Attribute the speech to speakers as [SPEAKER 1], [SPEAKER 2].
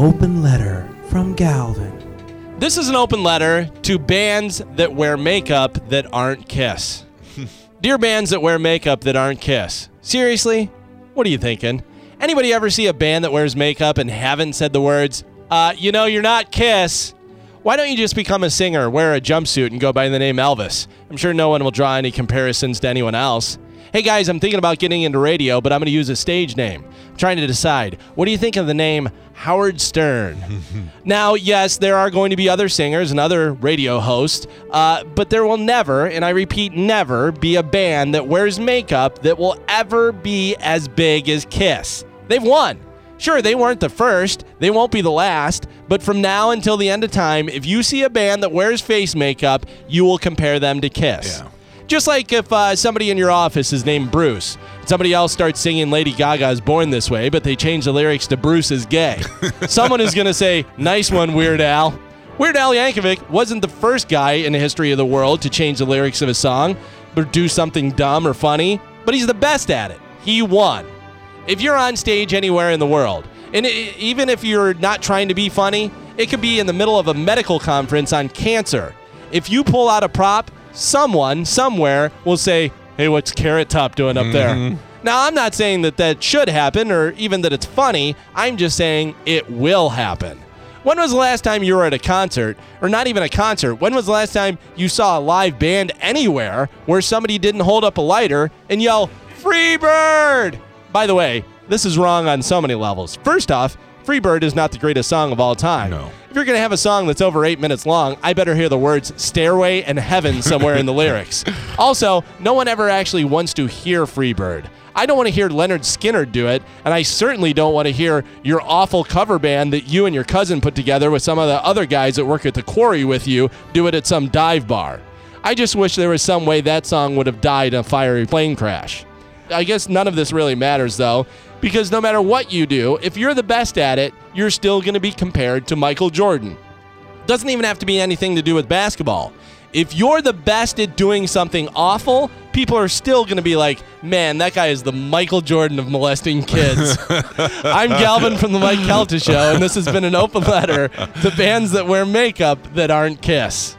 [SPEAKER 1] open letter from Galvin.
[SPEAKER 2] This is an open letter to bands that wear makeup that aren't Kiss. Dear bands that wear makeup that aren't Kiss, seriously, what are you thinking? Anybody ever see a band that wears makeup and haven't said the words, uh, you know, you're not Kiss? Why don't you just become a singer, wear a jumpsuit, and go by the name Elvis? I'm sure no one will draw any comparisons to anyone else. Hey guys, I'm thinking about getting into radio, but I'm going to use a stage name. I'm trying to decide. What do you think of the name Howard Stern? now, yes, there are going to be other singers and other radio hosts, uh, but there will never, and I repeat, never, be a band that wears makeup that will ever be as big as Kiss. They've won. Sure, they weren't the first, they won't be the last, but from now until the end of time, if you see a band that wears face makeup, you will compare them to Kiss.
[SPEAKER 3] Yeah.
[SPEAKER 2] Just like if uh, somebody in your office is named Bruce, somebody else starts singing Lady Gaga's Born This Way, but they change the lyrics to Bruce is gay. Someone is going to say, Nice one, Weird Al. Weird Al Yankovic wasn't the first guy in the history of the world to change the lyrics of a song or do something dumb or funny, but he's the best at it. He won. If you're on stage anywhere in the world, and i even if you're not trying to be funny, it could be in the middle of a medical conference on cancer. If you pull out a prop, someone somewhere will say, "Hey, what's Carrot Top doing up there?" Mm-hmm. Now, I'm not saying that that should happen or even that it's funny. I'm just saying it will happen. When was the last time you were at a concert, or not even a concert? When was the last time you saw a live band anywhere where somebody didn't hold up a lighter and yell, Freebird? By the way, this is wrong on so many levels. First off, Freebird is not the greatest song of all time.
[SPEAKER 3] No.
[SPEAKER 2] If you're going to have a song that's over eight minutes long, I better hear the words Stairway and Heaven somewhere in the lyrics. Also, no one ever actually wants to hear Freebird. I don't want to hear Lynyrd Skynyrd do it, and I certainly don't want to hear your awful cover band that you and your cousin put together with some of the other guys that work at the quarry with you do it at some dive bar. I just wish there was some way that song would have died in a fiery plane crash. I guess none of this really matters though, because no matter what you do, if you're the best at it, you're still going to be compared to Michael Jordan. Doesn't even have to be anything to do with basketball. If you're the best at doing something awful, people are still going to be like, man, that guy is the Michael Jordan of molesting kids. I'm Galvin from the Mike Calta Show, and this has been an open letter to bands that wear makeup that aren't Kiss.